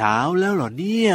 เช้าแล้วเหรอเนี่ย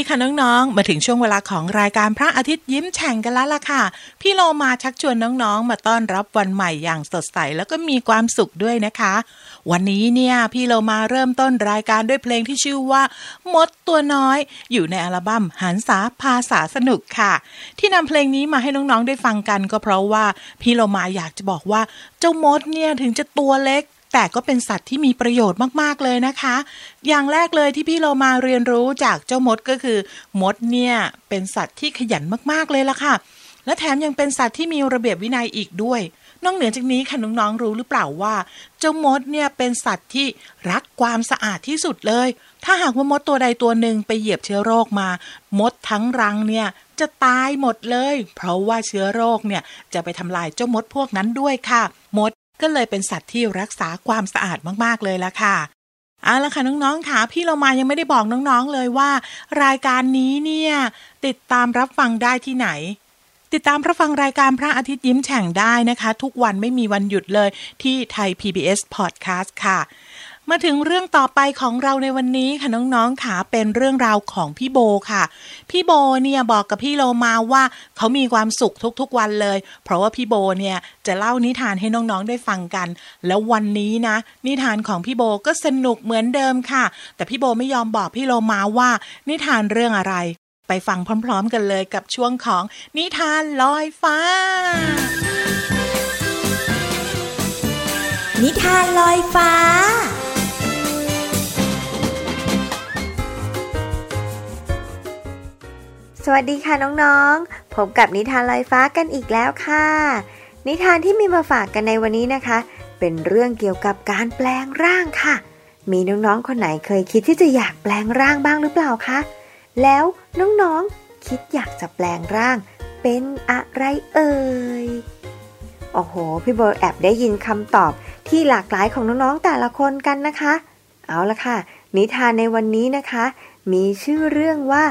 ดีค่ะน้องๆ มาถึงช่วงเวลาของรายการพระอาทิตย์ยิ้มแฉ่งกันแล้วล่ะค่ะ พี่โลมาชักชวนน้องๆ มาต้อนรับวันใหม่อย่างสดใสแล้วก็มีความสุขด้วยนะคะ วันนี้เนี่ยพี่โลมาเริ่มต้นรายการด้วยเพลงที่ชื่อว่า มดตัวน้อย อยู่ในอัลบั้มหันษาภาษาสนุกค่ะ ที่นำเพลงนี้มาให้น้องๆ ได้ฟังกันก็เพราะว่าพี่โลมาอยากจะบอกว่าเจ้ามดเนี่ยถึงจะตัวเล็ก แต่ก็เป็นสัตว์ที่มีประโยชน์มากๆเลยนะคะ อย่างแรกเลยที่พี่เรามาเรียนรู้จากเจ้ามดก็คือ มดเนี่ยเป็นสัตว์ที่ขยันมากๆเลยละค่ะ และแถมยังเป็นสัตว์ที่มีระเบียบวินัยอีกด้วย นอกเหนือจากนี้ค่ะน้องๆรู้หรือเปล่าว่า เจ้ามดเนี่ยเป็นสัตว์ที่รักความสะอาดที่สุดเลย ถ้าหากว่ามดตัวใดตัวหนึ่งไปเหยียบเชื้อโรคมา มดทั้งรังเนี่ยจะตายหมดเลย เพราะว่าเชื้อโรคเนี่ยจะไปทำลายเจ้ามดพวกนั้นด้วยค่ะ ก็เลยเป็นสัตว์ที่รักษาความสะอาดมากๆเลยละค่ะเอาละค่ะน้องๆค่ะพี่เรามายังไม่ได้บอกน้องๆเลยว่า รายการนี้เนี่ยติดตามรับฟังได้ที่ไหน ติดตามรับฟังรายการพระอาทิตย์ยิ้มแฉ่งได้นะคะ ทุกวันไม่มีวันหยุดเลยที่ไทย PBS Podcast ค่ะ มาถึงเรื่องต่อไปของเราในวันนี้ค่ะน้องๆค่ะเป็นเรื่องราวของพี่โบค่ะ พี่โบเนี่ยบอกกับพี่โลมาว่าเขามีความสุขทุกๆวันเลย เพราะว่าพี่โบเนี่ยจะเล่านิทานให้น้องๆได้ฟังกัน แล้ววันนี้นะ นิทานของพี่โบก็สนุกเหมือนเดิมค่ะ แต่พี่โบไม่ยอมบอกพี่โลมาว่า นิทานเรื่องอะไร ไปฟังพร้อม ๆ กันเลยกับช่วงของนิทานลอยฟ้า นิทานลอยฟ้า สวัสดีค่ะน้องๆ พบกับนิทานลอยฟ้ากันอีกแล้วค่ะ นิทานที่มีมาฝากกันในวันนี้นะคะ เป็นเรื่องเกี่ยวกับการแปลงร่างค่ะ มีน้องๆคนไหนเคยคิดที่จะอยากแปลงร่างบ้างหรือเปล่าคะ แล้วน้องๆคิดอยากจะแปลงร่าง เป็นอะไรเอ่ย โอ้โห พี่เบิร์แอบได้ยินคำตอบที่หลากหลายของน้องๆแต่ละคนกันนะคะ เอาละค่ะ นิทานในวันนี้นะคะ มีชื่อเรื่องว่า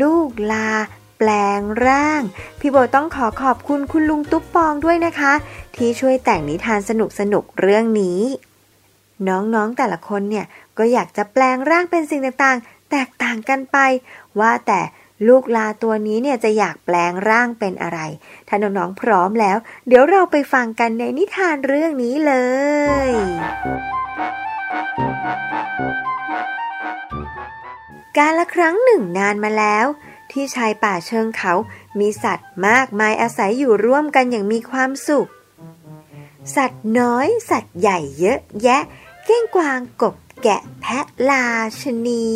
ลูกลา แปลงร่าง พี่โบต้องขอขอบคุณคุณลุงตุ๊กปองด้วยนะคะ ที่ช่วยแต่งนิทานสนุกสนุกเรื่องนี้ น้องๆแต่ละคนเนี่ยก็อยากจะแปลงร่างเป็นสิ่งต่างๆ แตกต่างกันไป ว่าแต่ลูกลาตัวนี้เนี่ยจะอยากแปลงร่างเป็นอะไร ถ้าน้องๆพร้อมแล้ว เดี๋ยวเราไปฟังกันในนิทานเรื่องนี้เลย การละครั้งหนึ่งนานมาแล้ว ที่ชายป่าเชิงเขามีสัตว์มากมายอาศัยอยู่ร่วมกันอย่างมีความสุข สัตว์น้อย สัตว์ใหญ่เยอะแยะ เก้งกวางกบแกะแพะลาชนี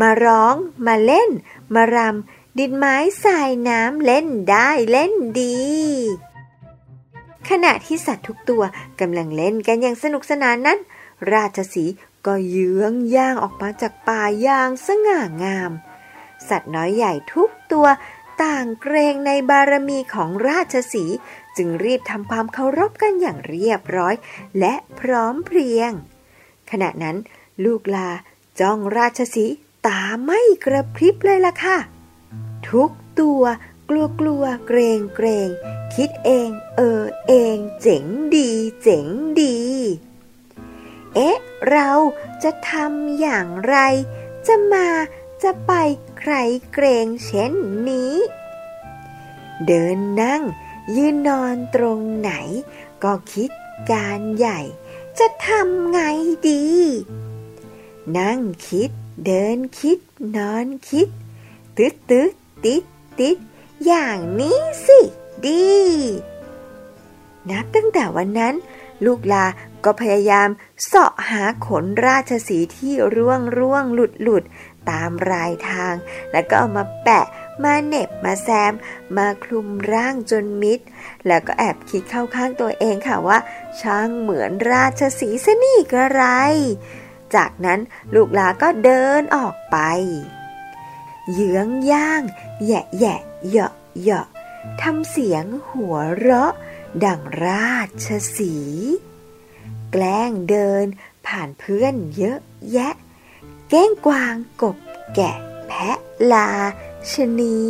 มาร้องมาเล่น มารำดินไม้ทรายน้ำเล่นได้เล่นดี ขณะที่สัตว์ทุกตัวกำลังเล่นกันอย่างสนุกสนานนั้น ราชสี ก็เยื้องย่างออกมาจากป่าอย่างสง่างาม สัตว์น้อยใหญ่ทุกตัวต่างเกรงในบารมีของราชสีจึงรีบทำความเคารพกันอย่างเรียบร้อย และพร้อมเพรียง ขณะนั้นลูกลาจ้องราชสีตาไม่กระพริบเลยล่ะค่ะ ทุกตัวกลัวกลัวเกรงเกรงคิดเอง เออเอง เจ๋งดี เจ๋งดี เอ๊ะ เราจะทำอย่างไร จะมาจะไปใครเกรงเช่นนี้ เดินนั่ง ยืนนอนตรงไหน ก็คิดการใหญ่ จะทำไงดี นั่งคิด เดินคิด นอนคิด ตึ๊ดตึ๊ดติดติดอย่างนี้สิ ดี นับตั้งแต่วันนั้น ลูกลา ก็พยายามเสาะหาขนราชสีที่ร่วงร่วงหลุดหลุดตามรายทาง แล้วก็เอามาแปะมาเน็บมาแซม มาคลุมร่างจนมิด แล้วก็แอบคิดเข้าข้างตัวเองค่ะว่า ช่างเหมือนราชสีสนี่กระไร จากนั้นลูกลาก็เดินออกไป เยื้องย่าง แยะแยะเหยาะเหยาะทำเสียงหัวเราะ ดังราชสี แกล้งเดิน ผ่านเพื่อนเยอะแยะแก้งกวางกบแกะ แพะลาชนี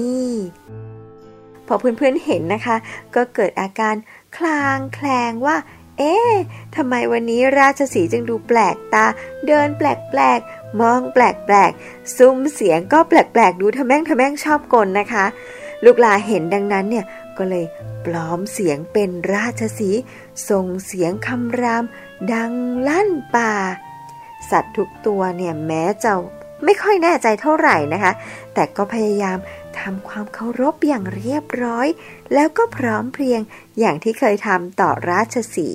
พอเพื่อนๆเห็นนะคะ ก็เกิดอาการคลางแคลงว่า เอ๊ะทำไมวันนี้ราชสีจึงดูแปลกตา เดินแปลกๆ มองแปลกๆ ซุ้มเสียงก็แปลกๆ ดูทะแม่งทะแม่งชอบกลนะคะ ลูกลาเห็นดังนั้นเนี่ย ก็เลยปลอมเสียงเป็นราชสีส่งเสียงคำราม ดังลั่นป่า สัตว์ทุกตัวเนี่ยแม้จะไม่ค่อยแน่ใจเท่าไหร่นะคะ แต่ก็พยายามทำความเคารพอย่างเรียบร้อย แล้วก็พร้อมเพรียงอย่างที่เคยทำต่อราชสี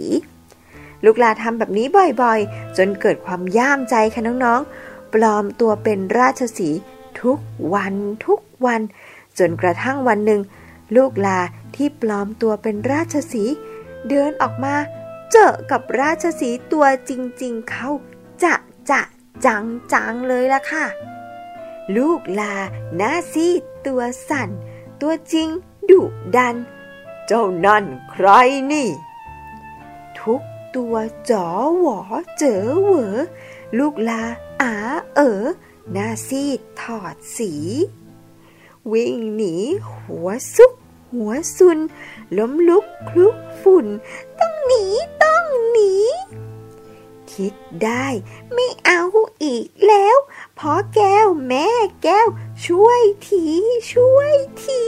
ลูกลาทำแบบนี้บ่อยๆ จนเกิดความย่ามใจค่ะน้องๆ ปลอมตัวเป็นราชสีทุกวันทุกวัน จนกระทั่งวันหนึ่ง ลูกลาที่ปลอมตัวเป็นราชสีเดินออกมาเจอกับราชสีตัวจริงๆเขาจะจะจังจังเลยล่ะค่ะ ลูกลาหน้าซีดตัวสั่น ตัวจริงดุดัน เจ้านั่นใครนี่ ทุกตัวจ๋อหวอเจอเหวอลูกลาอาเอ๋อหน้าซีดถอดสี วิ่งหนี หัวซุก หัวซุน ล้มลุกคลุกฝุ่น ต้องหนีต้องหนี คิดได้ไม่เอาอีกแล้วพอแก้วแม่แก้ว ช่วยที ช่วยที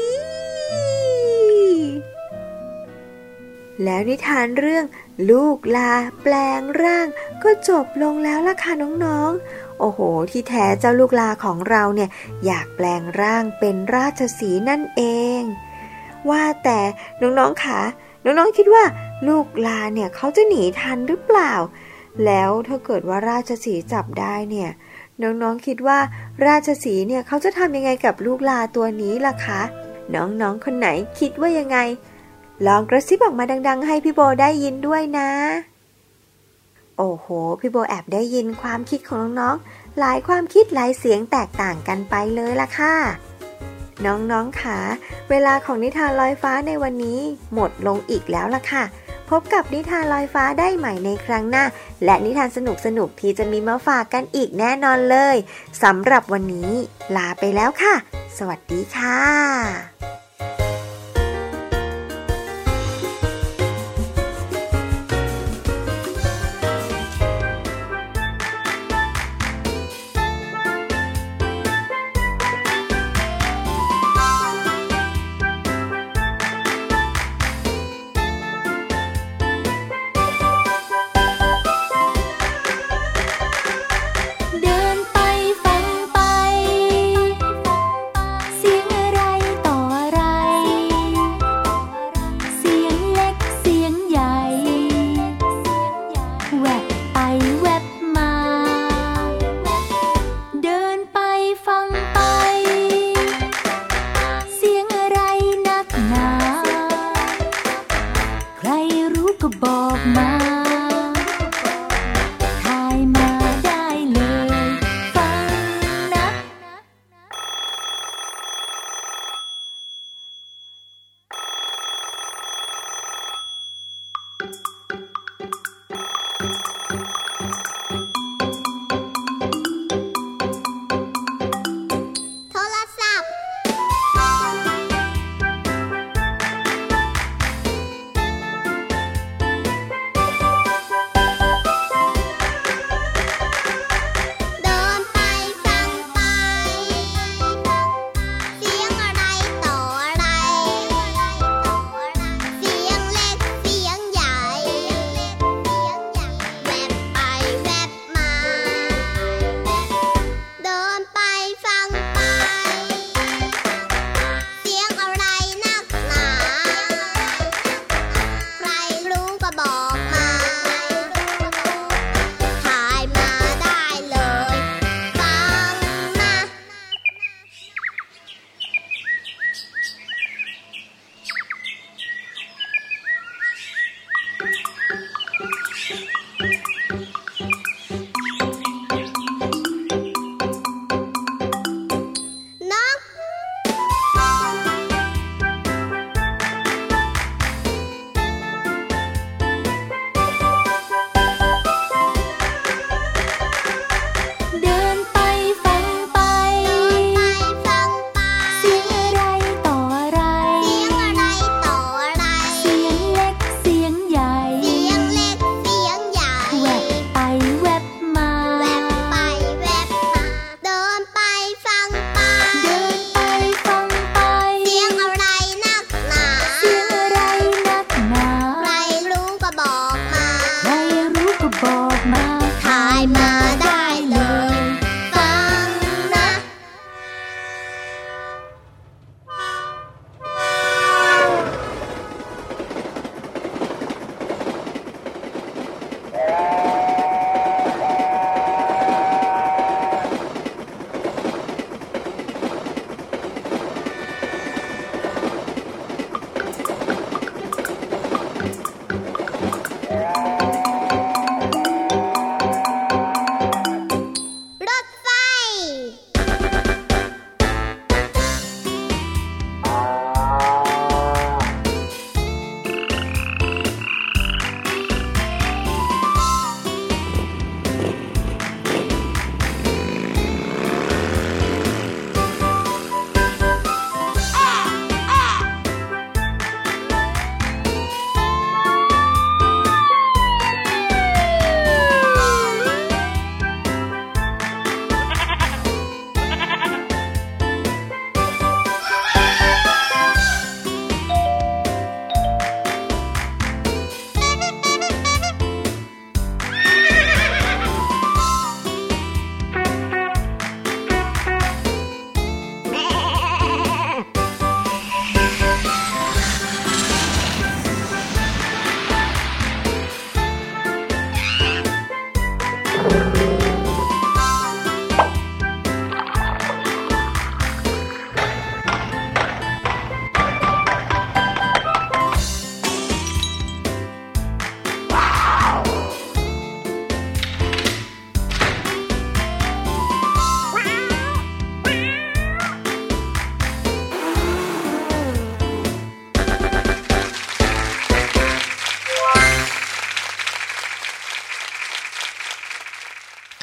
แล้วนิทานเรื่องลูกลาแปลงร่างก็จบลงแล้วล่ะค่ะน้องๆ โอ้โห ที่แท้เจ้าลูกลาของเราเนี่ยอยากแปลงร่างเป็นราชสีนั่นเอง ว่าแต่น้องๆคะน้องๆคิดว่าลูกลาเนี่ยเขาจะหนีทันหรือเปล่า แล้วถ้าเกิดว่าราชสีจับได้เนี่ยน้องๆคิดว่าราชสีเนี่ยเขาจะทำยังไงกับลูกลาตัวนี้ล่ะคะ น้องๆคนไหนคิดว่ายังไง ลองกระซิบออกมาดัง ๆ ให้พี่โบได้ยินด้วยนะ โอ้โห พี่โบแอบได้ยินความคิดของน้องๆ หลายความคิดหลายเสียงแตกต่างกันไปเลยล่ะค่ะ น้องๆค่ะ เวลาของนิทานลอยฟ้าในวันนี้ หมดลงอีกแล้วล่ะค่ะ พบกับนิทานลอยฟ้าได้ใหม่ในครั้งหน้า และนิทานสนุกๆที่จะมีมาฝากกันอีกแน่นอนเลยสำหรับวันนี้ ลาไปแล้วค่ะ สวัสดีค่ะ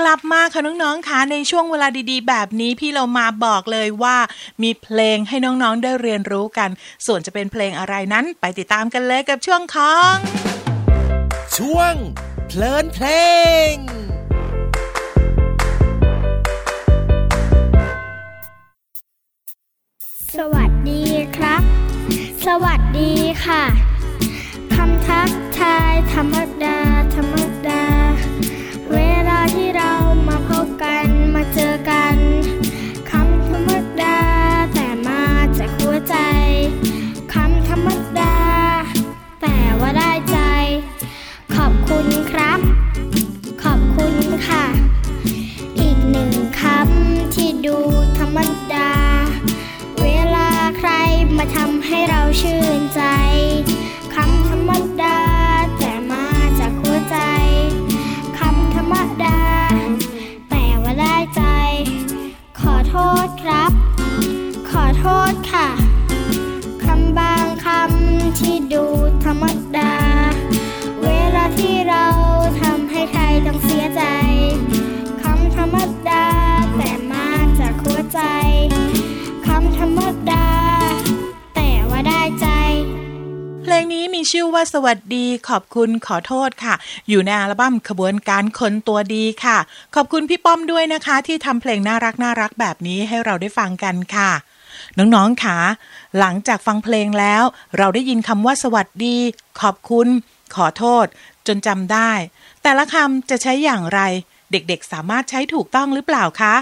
ลับมาค่ะน้องๆคะในช่วงเวลาดีๆ แบบนี้พี่เรามาบอกเลยว่ามีเพลงให้น้องๆได้เรียนรู้กัน ส่วนจะเป็นเพลงอะไรนั้นไปติดตามกันเลยกับช่วงของ ช่วง เพลินเพลงสวัสดีครับ สวัสดีค่ะ คำทักทายธรรมดาธรรม ทำให้เรา สวัสดีขอบคุณขอโทษค่ะ อยู่ในอัลบั้มขบวนการคนตัวดีค่ะ ขอบคุณพี่ป้อมด้วยนะคะ ที่ทำเพลงน่ารักน่ารักแบบนี้ให้เราได้ฟังกันค่ะ น้องๆค่ะหลังจากฟังเพลงแล้ว เราได้ยินคำว่าสวัสดี ขอบคุณ ขอโทษ จนจำได้ แต่ละคำจะใช้อย่างไร เด็กๆ สามารถใช้ถูกต้องหรือเปล่าคะ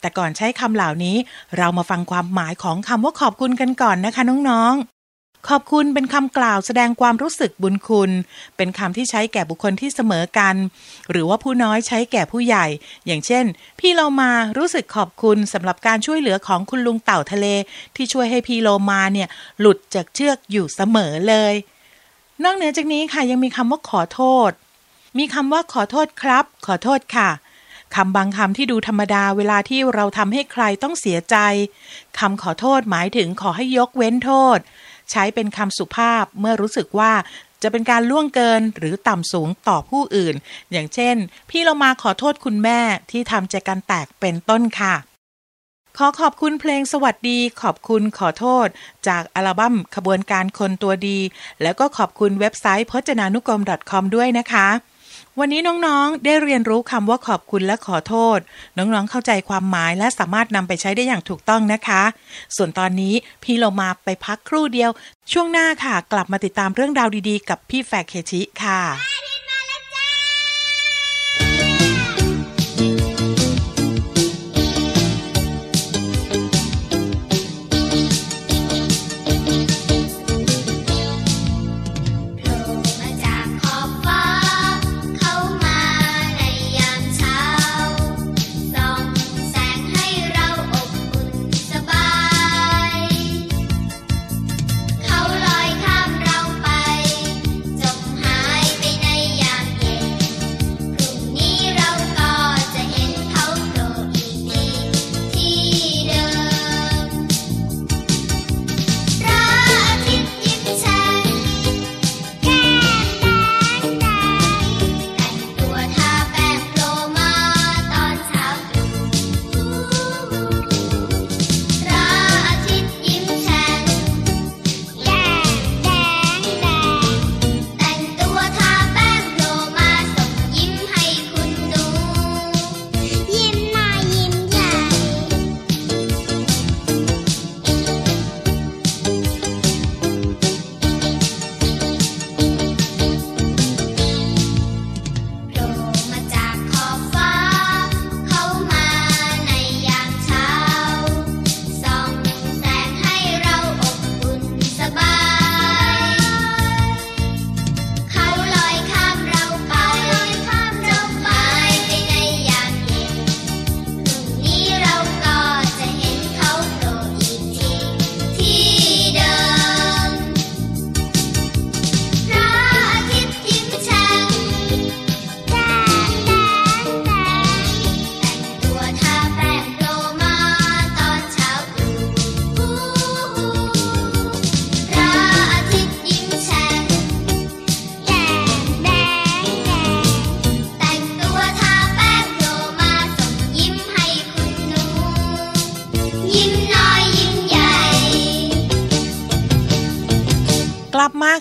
แต่ก่อนใช้คำเหล่านี้ เรามาฟังความหมายของคำว่าขอบคุณกันก่อนนะคะน้องๆ ขอบคุณเป็นคำกล่าวแสดงความรู้สึกบุญคุณ เป็นคำที่ใช้แก่บุคคลที่เสมอกัน หรือว่าผู้น้อยใช้แก่ผู้ใหญ่ อย่างเช่น พี่โลมารู้สึกขอบคุณสำหรับการช่วยเหลือของคุณลุงเต่าทะเล ที่ช่วยให้พี่โลมาเนี่ยหลุดจากเชือกอยู่เสมอเลย นอกเหนือจากนี้ค่ะยังมีคำว่าขอโทษ มีคำว่าขอโทษครับ ขอโทษค่ะคำบางคำที่ดูธรรมดาเวลาที่เราทำให้ใครต้องเสียใจคำขอโทษหมายถึงขอให้ยกเว้นโทษ ใช้เป็นคำสุภาพเมื่อรู้สึกว่าจะเป็นการล่วงเกินหรือต่ำสูงต่อผู้อื่น อย่างเช่น พี่เรามาขอโทษคุณแม่ที่ทำใจกันแตกเป็นต้นค่ะ ขอขอบคุณเพลงสวัสดี ขอบคุณขอโทษ จากอัลบั้มขบวนการคนตัวดี แล้วก็ขอบคุณเว็บไซต์พจนานุกรม .com ด้วยนะคะ วันนี้น้องๆ ได้เรียนรู้คำว่าขอบคุณและขอโทษ น้องๆ เข้าใจความหมายและสามารถนำไปใช้ได้อย่างถูกต้องนะคะ ส่วนตอนนี้พี่เรามาไปพักครู่เดียว ช่วงหน้าค่ะ กลับมาติดตามเรื่องราวดีๆ กับพี่แฟกเคชิค่ะ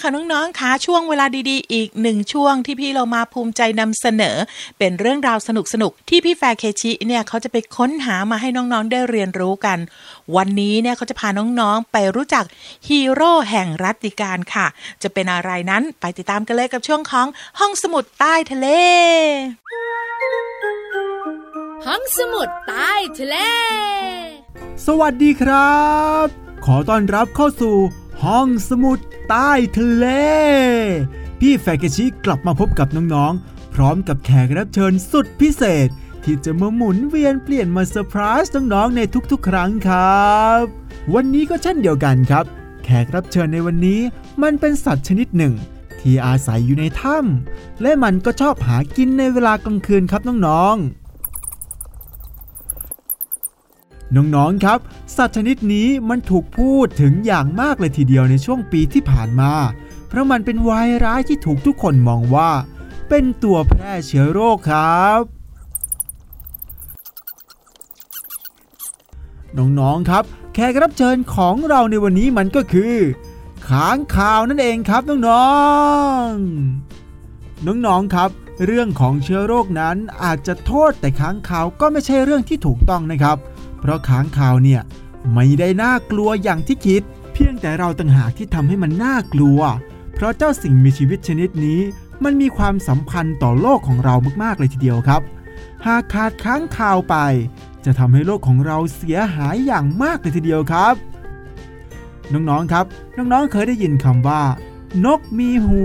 ค่ะน้องๆคะช่วงเวลาดีๆ อีกหนึ่งช่วงที่พี่เรามาภูมิใจนำเสนอ เป็นเรื่องราวสนุกๆที่พี่แฟร์เคชิเนี่ยเขาจะไปค้นหามาให้น้องๆได้เรียนรู้กัน วันนี้เนี่ยเขาจะพาน้องๆไปรู้จักฮีโร่แห่งรัตติการค่ะ จะเป็นอะไรนั้นไปติดตามกันเลยกับช่วงของห้องสมุดใต้ทะเล ห้องสมุดใต้ทะเล สวัสดีครับ ขอต้อนรับเข้าสู่ ห้องสมุดใต้ทะเล พี่แฟกชิกลับมาพบกับน้องๆ พร้อมกับแขกรับเชิญสุดพิเศษ ที่จะมาหมุนเวียนเปลี่ยนมาเซอร์ไพรส์น้องๆในทุกๆ ครั้งครับ วันนี้ก็เช่นเดียวกันครับ แขกรับเชิญในวันนี้ มันเป็นสัตว์ชนิดหนึ่ง ที่อาศัยอยู่ในถ้ำและมันก็ชอบหากินในเวลากลางคืนครับน้องๆ น้องๆครับ สัตว์ชนิดนี้มันถูกพูดถึงอย่างมากเลยทีเดียวในช่วงปีที่ผ่านมา เพราะมันเป็นวายร้ายที่ถูกทุกคนมองว่า เป็นตัวแพร่เชื้อโรคครับน้องๆครับ แขกรับเชิญของเราในวันนี้มันก็คือค้างคาวนั่นเองครับน้องๆ น้องๆครับ เรื่องของเชื้อโรคนั้นอาจจะโทษแต่ค้างคาวก็ไม่ใช่เรื่องที่ถูกต้องนะครับ เพราะค้างคาวเนี่ยไม่ได้น่ากลัวอย่างที่คิด เพียงแต่เราต่างหากที่ทำให้มันน่ากลัว เพราะเจ้าสิ่งมีชีวิตชนิดนี้ มันมีความสัมพันธ์ต่อโลกของเรามากๆเลยทีเดียวครับ หากขาดค้างคาวไป จะทำให้โลกของเราเสียหายอย่างมากเลยทีเดียวครับ น้องๆครับน้องๆเคยได้ยินคำว่า นกมีหู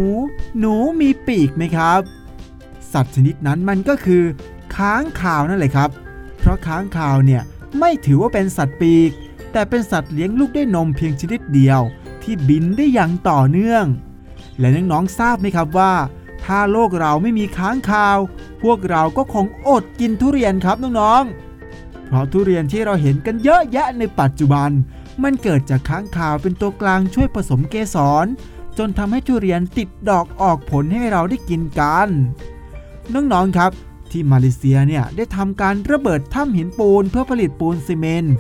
หนูมีปีกไหมครับ สัตว์ชนิดนั้นมันก็คือ ค้างคาวนั่นแหละครับ เพราะค้างคาวเนี่ย ไม่ถือว่าเป็นสัตว์ปีก แต่เป็นสัตว์เลี้ยงลูกด้วยนมเพียงชนิดเดียว ที่บินได้อย่างต่อเนื่อง และน้องๆทราบไหมครับว่า ถ้าโลกเราไม่มีค้างคาว พวกเราก็คงอดกินทุเรียนครับน้องๆเพราะทุเรียนที่เราเห็นกันเยอะแยะในปัจจุบัน มันเกิดจากค้างคาวเป็นตัวกลางช่วยผสมเกสรจนทำให้ทุเรียนติดดอกออกผลให้เราได้กินกัน น้องๆครับ ที่มาเลเซียเนี่ยได้ทำการระเบิดถ้ำหินปูนเพื่อผลิตปูนซีเมนต์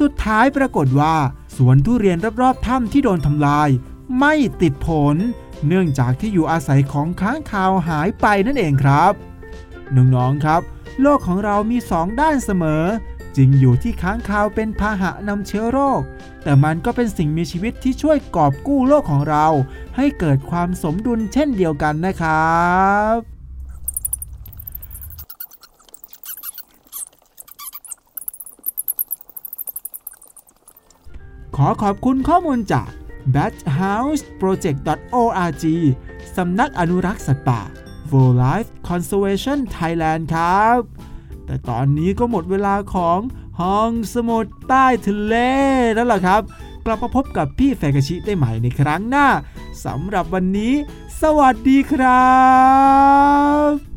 สุดท้ายปรากฏว่าสวนทุเรียนรอบๆถ้ำที่โดนทำลาย ไม่ติดผล เนื่องจากที่อยู่อาศัยของค้างคาวหายไปนั่นเองครับน้องๆครับ โลกของเรามีสองด้านเสมอจริงอยู่ที่ค้างคาวเป็นพาหะนำเชื้อโรค แต่มันก็เป็นสิ่งมีชีวิตที่ช่วยกอบกู้โลกของเรา ให้เกิดความสมดุลเช่นเดียวกันนะครับ ข อขอบคุณข้อมูลจาก bathhouseproject.org สำนักอนุรักษ์สัตว์ป่า Wildlife Conservation Thailand ครับ แต่ตอนนี้ก็หมดเวลาของห้องสมุดใต้ทะเลแล้วล่ะครับ กลับมาพบกับพี่แฟกชิได้ใหม่ในครั้งหน้าสำหรับวันนี้ สวัสดีครับ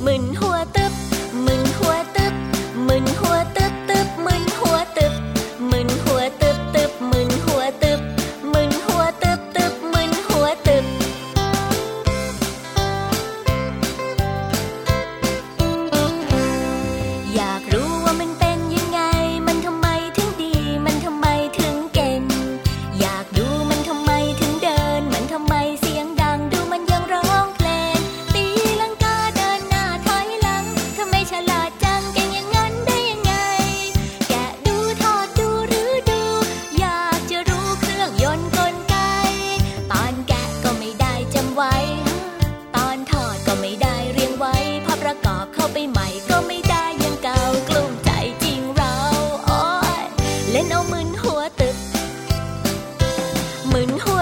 mình hoa น้อ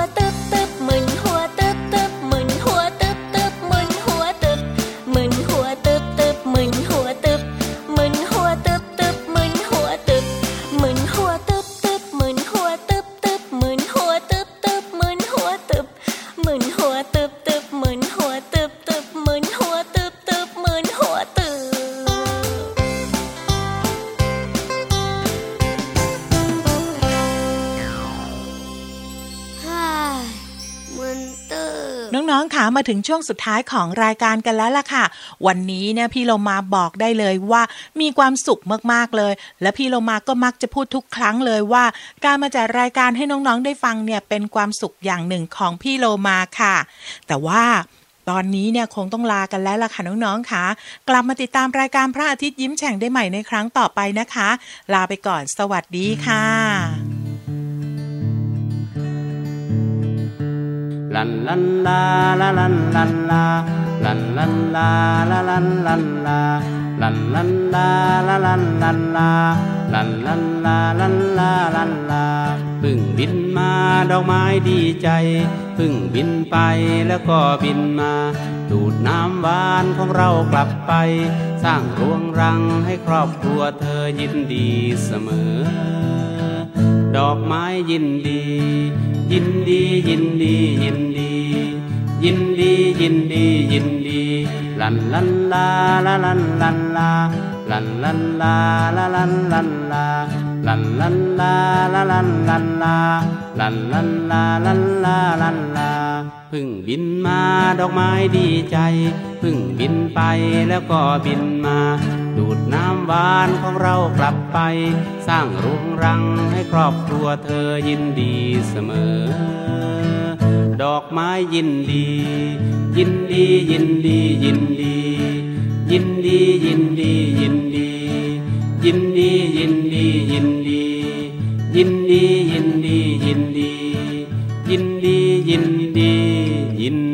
มาถึงช่วงสุดท้ายของรายการกันแล้วล่ะค่ะ วันนี้เนี่ยพี่โลมาบอกได้เลยว่ามีความสุขมากๆเลย และพี่โลมาก็มักจะพูดทุกครั้งเลยว่า การมาจัดรายการให้น้องๆได้ฟังเนี่ยเป็นความสุขอย่างหนึ่งของพี่โลมาค่ะ แต่ว่าตอนนี้เนี่ยคงต้องลากันแล้วล่ะค่ะน้องๆค่ะ กลับมาติดตามรายการพระอาทิตย์ยิ้มแฉ่งได้ใหม่ในครั้งต่อไปนะคะ ลาไปก่อนสวัสดีค่ะ ลันลันลาลาลันลันลาลันลันลาลาลันลันลาลันลันลาลาลันลันลาลันลันลาลันลาลันลาพึ่งบินมาดอกไม้ดีใจพึ่งบินไปแล้วก็บินมา ดูดน้ำหวานของเรากลับไป สร้างรวงรังให้ครอบครัวเธอยินดีเสมอ ดอกไม้ยินดี ยินดียินดียินดี ยินดียินดียินดีลันลันลาลาลันลันลาลันลันลาลาลันลันลาลันลันลาลาลันลันลาลันลันลาลันลาลันลาพึ่งบินมาดอกไม้ดีใจ พึ่งบินไปแล้วก็บินมา ดูดน้ำหวานของเรากลับไป สร้างรุงรังให้ครอบครัวเธอยินดีเสมอ ดอกไม้ยินดี ยินดียินดียินดี ยินดียินดียินดี ยินดียินดียินดี ยินดียินดียินดี ยินดียินดียิน